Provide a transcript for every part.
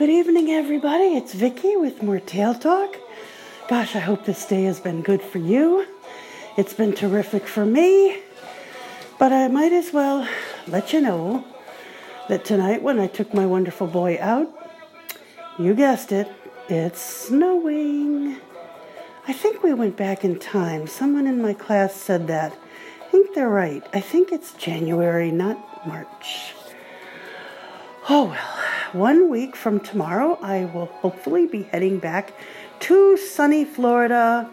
Good evening, everybody. It's Vicky with more Tail Talk. Gosh, I hope this day has been good for you. It's been terrific for me. But I might as well let you know that tonight, when I took my wonderful boy out, you guessed it, it's snowing. I think we went back in time. Someone in my class said that. I think they're right. I think it's January, not March. Oh well, one week from tomorrow, I will hopefully be heading back to sunny Florida.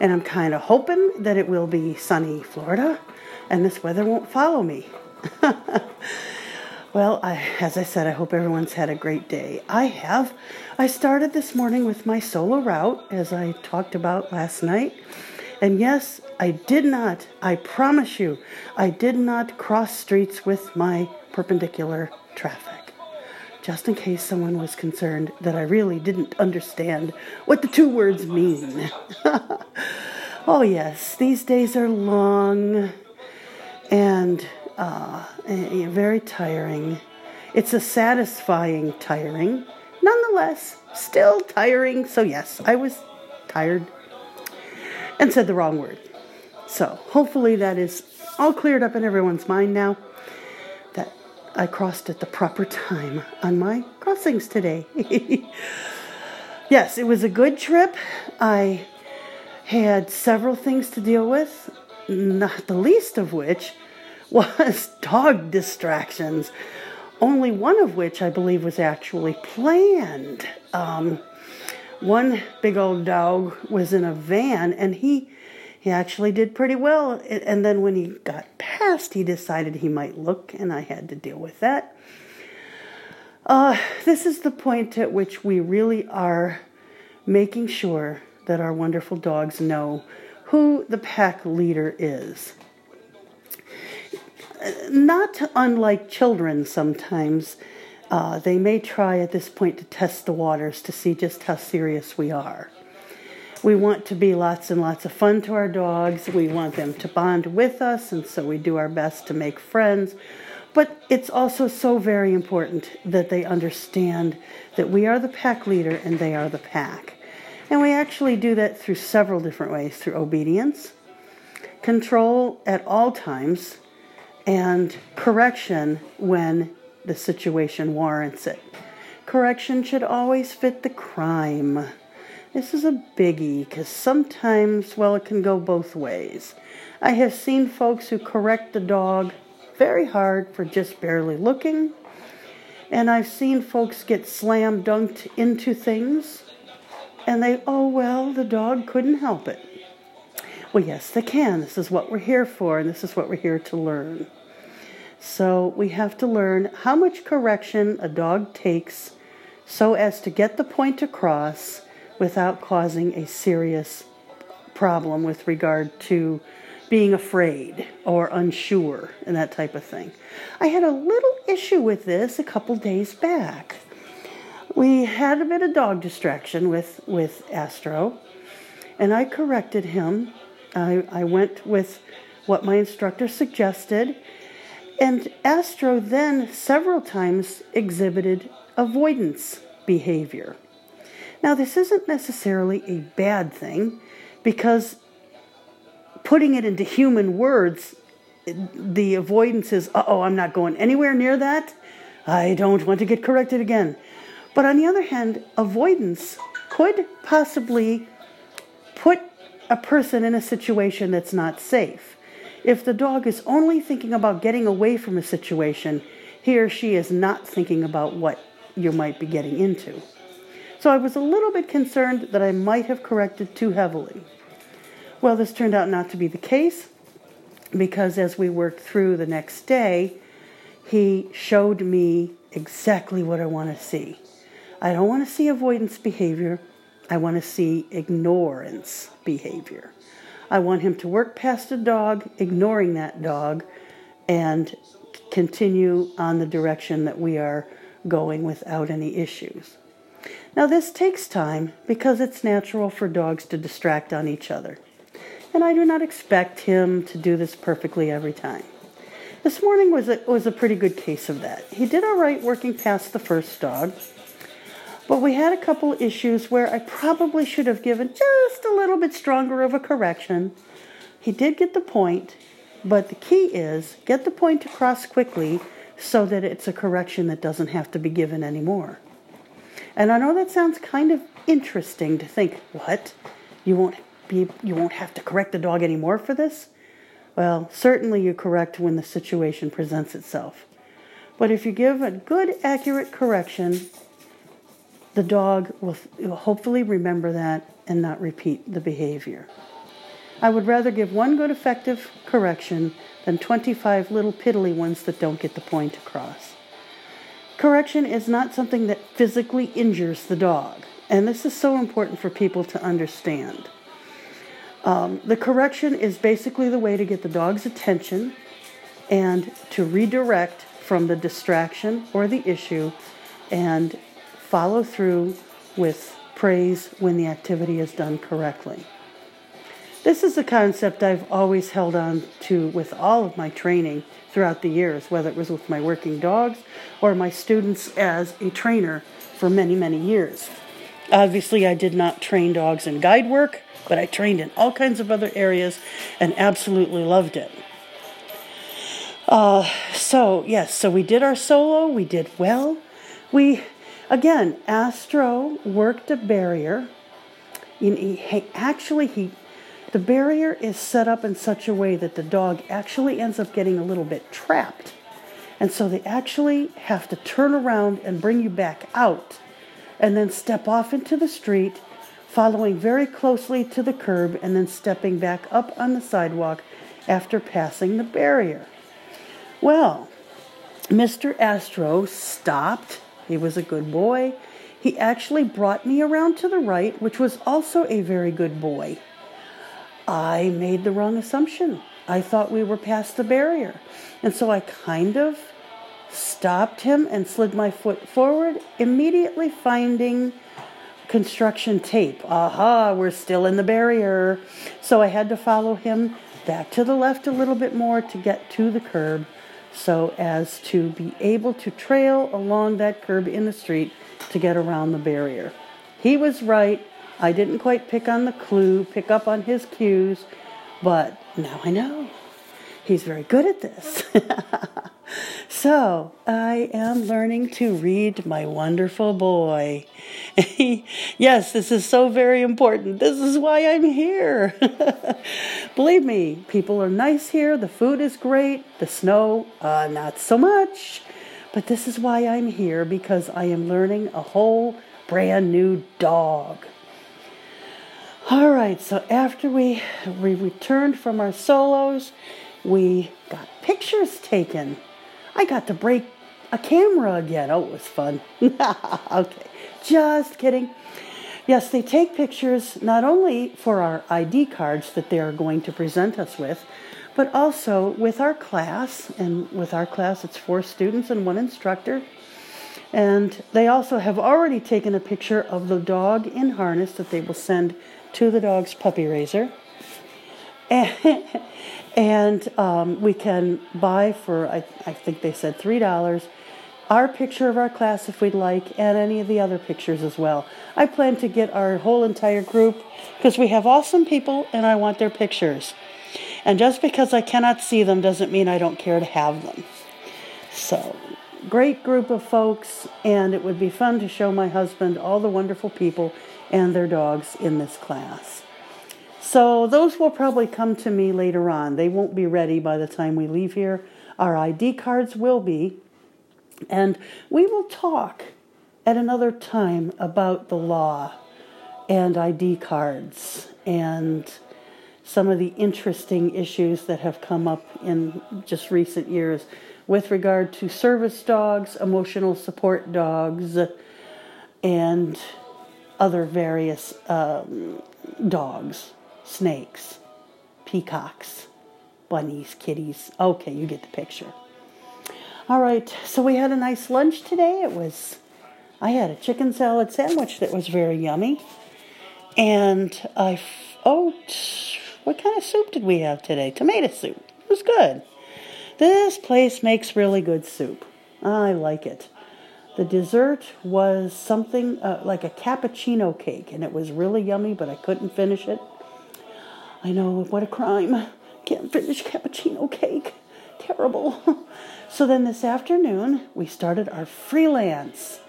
And I'm kind of hoping that it will be sunny Florida and this weather won't follow me. well, I, as I said, I hope everyone's had a great day. I have. I started this morning with my solo route, as I talked about last night. And yes, I did not, I promise you, I did not cross streets with my perpendicular traffic just in case someone was concerned that I really didn't understand what the two words mean. oh, yes, these days are long and uh, very tiring. It's a satisfying tiring, nonetheless, still tiring. So, yes, I was tired and said the wrong word. So, hopefully, that is all cleared up in everyone's mind now. I crossed at the proper time on my crossings today. yes, it was a good trip. I had several things to deal with, not the least of which was dog distractions. Only one of which I believe was actually planned. Um, one big old dog was in a van and he he actually did pretty well. And then when he got past, he decided he might look, and I had to deal with that. Uh, this is the point at which we really are making sure that our wonderful dogs know who the pack leader is. Not unlike children, sometimes uh, they may try at this point to test the waters to see just how serious we are. We want to be lots and lots of fun to our dogs. We want them to bond with us, and so we do our best to make friends. But it's also so very important that they understand that we are the pack leader and they are the pack. And we actually do that through several different ways through obedience, control at all times, and correction when the situation warrants it. Correction should always fit the crime. This is a biggie because sometimes, well, it can go both ways. I have seen folks who correct the dog very hard for just barely looking, and I've seen folks get slam dunked into things, and they, oh, well, the dog couldn't help it. Well, yes, they can. This is what we're here for, and this is what we're here to learn. So we have to learn how much correction a dog takes so as to get the point across without causing a serious problem with regard to being afraid or unsure and that type of thing. I had a little issue with this a couple days back. We had a bit of dog distraction with, with Astro, and I corrected him. I, I went with what my instructor suggested, and Astro then several times exhibited avoidance behavior. Now, this isn't necessarily a bad thing because putting it into human words, the avoidance is, oh, I'm not going anywhere near that. I don't want to get corrected again. But on the other hand, avoidance could possibly put a person in a situation that's not safe. If the dog is only thinking about getting away from a situation, he or she is not thinking about what you might be getting into. So I was a little bit concerned that I might have corrected too heavily. Well, this turned out not to be the case because as we worked through the next day, he showed me exactly what I want to see. I don't want to see avoidance behavior. I want to see ignorance behavior. I want him to work past a dog, ignoring that dog, and continue on the direction that we are going without any issues. Now, this takes time because it's natural for dogs to distract on each other. And I do not expect him to do this perfectly every time. This morning was a, was a pretty good case of that. He did all right working past the first dog. But we had a couple issues where I probably should have given just a little bit stronger of a correction. He did get the point, but the key is get the point across quickly so that it's a correction that doesn't have to be given anymore. And I know that sounds kind of interesting to think, what? You won't be you won't have to correct the dog anymore for this? Well, certainly you correct when the situation presents itself. But if you give a good accurate correction, the dog will, will hopefully remember that and not repeat the behavior. I would rather give one good effective correction than 25 little piddly ones that don't get the point across. Correction is not something that physically injures the dog, and this is so important for people to understand. Um, the correction is basically the way to get the dog's attention and to redirect from the distraction or the issue and follow through with praise when the activity is done correctly. This is a concept I've always held on to with all of my training throughout the years, whether it was with my working dogs or my students as a trainer for many, many years. Obviously, I did not train dogs in guide work, but I trained in all kinds of other areas and absolutely loved it. Uh, so, yes, so we did our solo, we did well. We, again, Astro worked a barrier. He, he, actually, he the barrier is set up in such a way that the dog actually ends up getting a little bit trapped. And so they actually have to turn around and bring you back out and then step off into the street, following very closely to the curb and then stepping back up on the sidewalk after passing the barrier. Well, Mr. Astro stopped. He was a good boy. He actually brought me around to the right, which was also a very good boy. I made the wrong assumption. I thought we were past the barrier. And so I kind of stopped him and slid my foot forward, immediately finding construction tape. Aha, we're still in the barrier. So I had to follow him back to the left a little bit more to get to the curb so as to be able to trail along that curb in the street to get around the barrier. He was right. I didn't quite pick on the clue, pick up on his cues, but now I know. He's very good at this. so I am learning to read my wonderful boy. yes, this is so very important. This is why I'm here. Believe me, people are nice here. The food is great. The snow, uh, not so much. But this is why I'm here because I am learning a whole brand new dog. All right, so after we, we returned from our solos, we got pictures taken. I got to break a camera again. Oh, it was fun. okay, just kidding. Yes, they take pictures not only for our ID cards that they are going to present us with, but also with our class. And with our class, it's four students and one instructor. And they also have already taken a picture of the dog in harness that they will send to the dog's puppy raiser. And, and um, we can buy for, I, I think they said $3, our picture of our class if we'd like, and any of the other pictures as well. I plan to get our whole entire group because we have awesome people and I want their pictures. And just because I cannot see them doesn't mean I don't care to have them. So, great group of folks, and it would be fun to show my husband all the wonderful people and their dogs in this class. So those will probably come to me later on. They won't be ready by the time we leave here. Our ID cards will be. And we will talk at another time about the law and ID cards and some of the interesting issues that have come up in just recent years with regard to service dogs, emotional support dogs, and other various um, dogs, snakes, peacocks, bunnies, kitties. Okay, you get the picture. All right, so we had a nice lunch today. It was, I had a chicken salad sandwich that was very yummy. And I, oh, what kind of soup did we have today? Tomato soup. It was good. This place makes really good soup. I like it. The dessert was something uh, like a cappuccino cake, and it was really yummy, but I couldn't finish it. I know, what a crime. Can't finish cappuccino cake. Terrible. so then this afternoon, we started our freelance.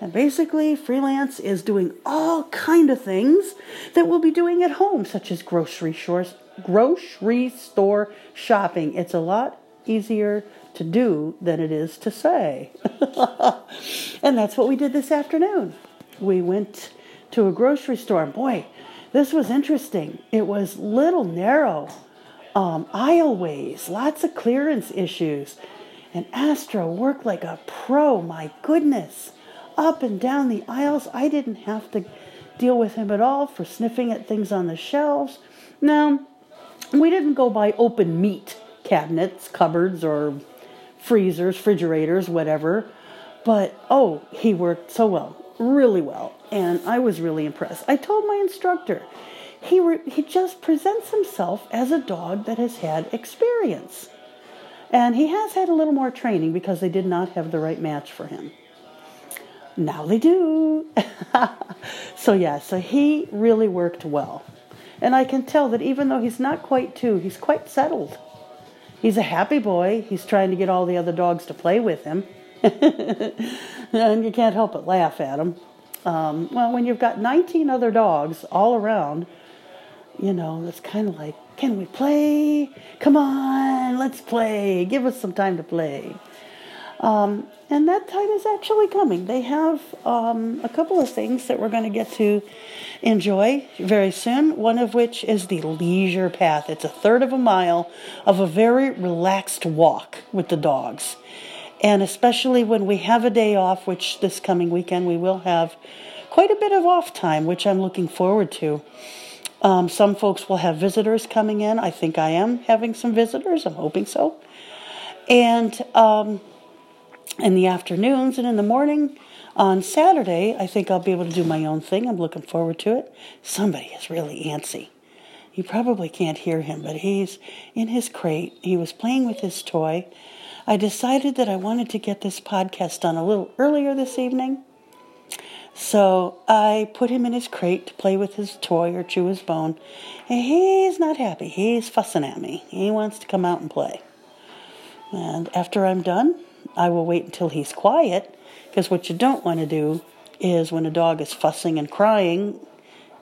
And basically, freelance is doing all kind of things that we'll be doing at home, such as grocery stores, grocery store shopping. It's a lot easier to do than it is to say. and that's what we did this afternoon. We went to a grocery store. Boy, this was interesting. It was little narrow um, aisleways, lots of clearance issues. And Astro worked like a pro, my goodness. Up and down the aisles, I didn't have to deal with him at all for sniffing at things on the shelves. Now, we didn't go by open meat cabinets, cupboards, or freezers, refrigerators, whatever. But oh, he worked so well, really well, and I was really impressed. I told my instructor, he re- he just presents himself as a dog that has had experience. And he has had a little more training because they did not have the right match for him. Now they do. so yeah, so he really worked well. And I can tell that even though he's not quite two, he's quite settled. He's a happy boy. He's trying to get all the other dogs to play with him. and you can't help but laugh at him. Um, well, when you've got 19 other dogs all around, you know, it's kind of like, can we play? Come on, let's play. Give us some time to play. Um, and that time is actually coming. They have um, a couple of things that we're going to get to enjoy very soon, one of which is the leisure path. It's a third of a mile of a very relaxed walk with the dogs. And especially when we have a day off, which this coming weekend we will have quite a bit of off time, which I'm looking forward to. Um, some folks will have visitors coming in. I think I am having some visitors. I'm hoping so. And um, in the afternoons and in the morning, on Saturday, I think I'll be able to do my own thing. I'm looking forward to it. Somebody is really antsy. You probably can't hear him, but he's in his crate. He was playing with his toy. I decided that I wanted to get this podcast done a little earlier this evening. So I put him in his crate to play with his toy or chew his bone. And he's not happy. He's fussing at me. He wants to come out and play. And after I'm done, I will wait until he's quiet because what you don't want to do is when a dog is fussing and crying,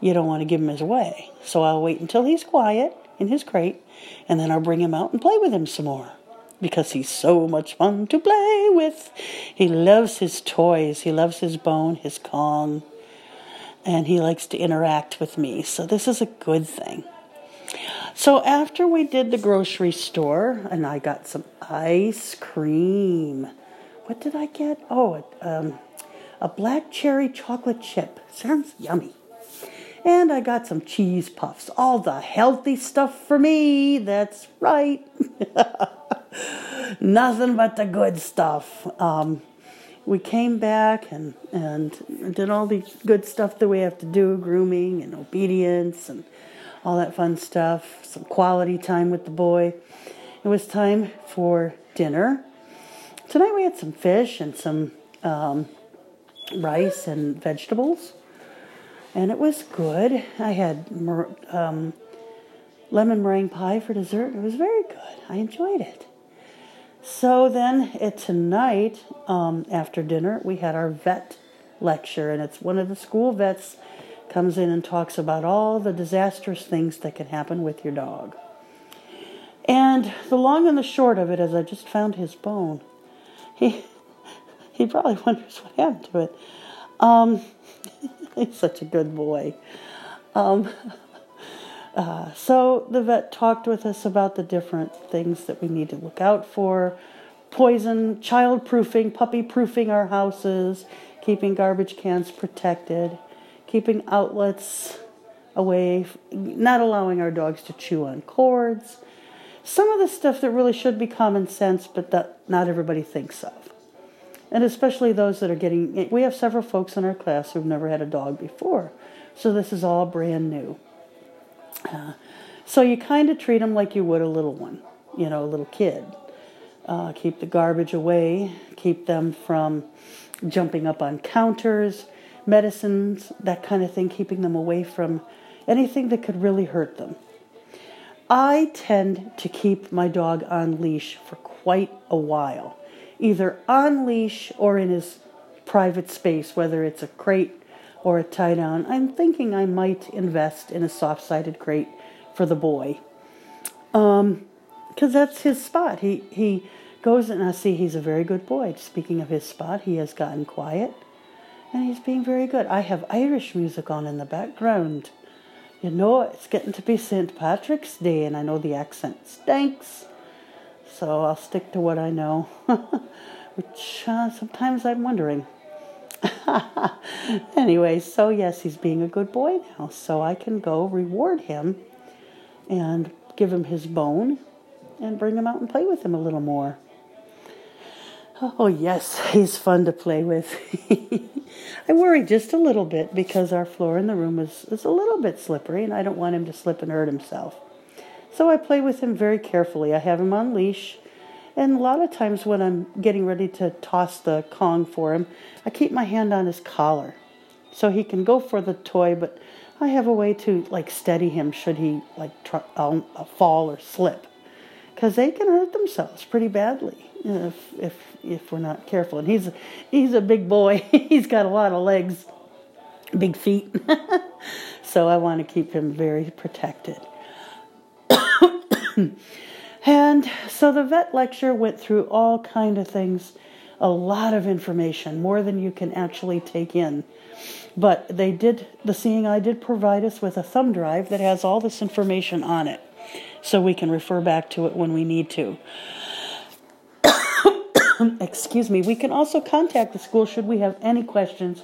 you don't want to give him his way. So I'll wait until he's quiet in his crate and then I'll bring him out and play with him some more because he's so much fun to play with. He loves his toys, he loves his bone, his Kong, and he likes to interact with me. So this is a good thing. So after we did the grocery store, and I got some ice cream. What did I get? Oh, um, a black cherry chocolate chip. Sounds yummy. And I got some cheese puffs. All the healthy stuff for me. That's right. Nothing but the good stuff. Um, we came back and, and did all the good stuff that we have to do grooming and obedience and all that fun stuff, some quality time with the boy. It was time for dinner. Tonight we had some fish and some um, rice and vegetables, and it was good. I had um, lemon meringue pie for dessert. It was very good. I enjoyed it. So then, at tonight um, after dinner, we had our vet lecture, and it's one of the school vets comes in and talks about all the disastrous things that can happen with your dog. And the long and the short of it is I just found his bone. He he probably wonders what happened to it. Um, he's such a good boy. Um, uh, so the vet talked with us about the different things that we need to look out for poison, child proofing, puppy proofing our houses, keeping garbage cans protected keeping outlets away, not allowing our dogs to chew on cords. Some of the stuff that really should be common sense, but that not everybody thinks of. And especially those that are getting, we have several folks in our class who've never had a dog before. So this is all brand new. Uh, so you kind of treat them like you would a little one, you know, a little kid. Uh, keep the garbage away, keep them from jumping up on counters, medicines, that kind of thing, keeping them away from anything that could really hurt them. I tend to keep my dog on leash for quite a while, either on leash or in his private space, whether it's a crate or a tie down. I'm thinking I might invest in a soft sided crate for the boy. Um, because that's his spot. He he goes and I see he's a very good boy. Speaking of his spot, he has gotten quiet and he's being very good. I have Irish music on in the background. You know, it's getting to be St. Patrick's Day, and I know the accent stinks, so I'll stick to what I know, which uh, sometimes I'm wondering. anyway, so yes, he's being a good boy now, so I can go reward him and give him his bone and bring him out and play with him a little more. Oh, yes, he's fun to play with. I worry just a little bit because our floor in the room is, is a little bit slippery and I don't want him to slip and hurt himself. So I play with him very carefully. I have him on leash, and a lot of times when I'm getting ready to toss the Kong for him, I keep my hand on his collar so he can go for the toy, but I have a way to like steady him should he like uh, fall or slip because they can hurt themselves pretty badly if if if we're not careful. And he's he's a big boy. he's got a lot of legs, big feet. so I want to keep him very protected. and so the vet lecture went through all kind of things, a lot of information, more than you can actually take in. But they did the seeing eye did provide us with a thumb drive that has all this information on it so we can refer back to it when we need to. Excuse me. We can also contact the school should we have any questions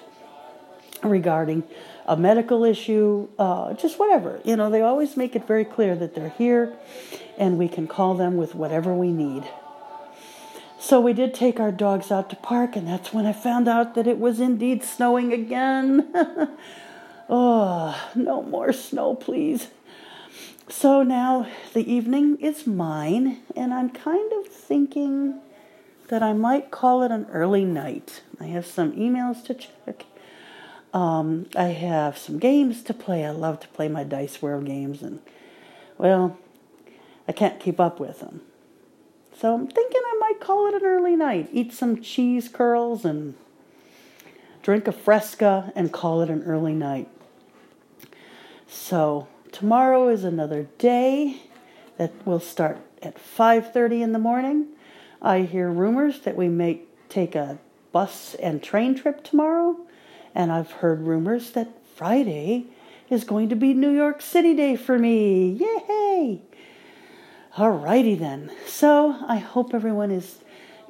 regarding a medical issue, uh, just whatever. You know, they always make it very clear that they're here and we can call them with whatever we need. So we did take our dogs out to park, and that's when I found out that it was indeed snowing again. oh, no more snow, please. So now the evening is mine, and I'm kind of thinking that I might call it an early night. I have some emails to check. Um, I have some games to play. I love to play my Dice World games, and well, I can't keep up with them. So I'm thinking I might call it an early night. Eat some cheese curls and drink a fresca and call it an early night. So tomorrow is another day that will start at 5:30 in the morning. I hear rumors that we may take a bus and train trip tomorrow, and I've heard rumors that Friday is going to be New York City Day for me. Yay! Alrighty then. So I hope everyone is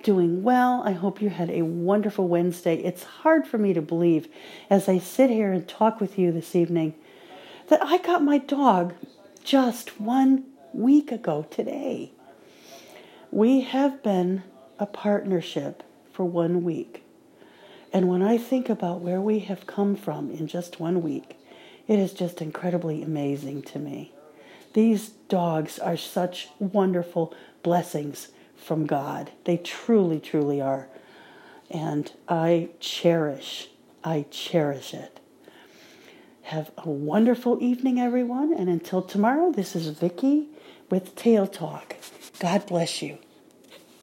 doing well. I hope you had a wonderful Wednesday. It's hard for me to believe as I sit here and talk with you this evening that I got my dog just one week ago today. We have been a partnership for one week. And when I think about where we have come from in just one week, it is just incredibly amazing to me. These dogs are such wonderful blessings from God. They truly, truly are. And I cherish, I cherish it. Have a wonderful evening, everyone. And until tomorrow, this is Vicki with Tail Talk. God bless you.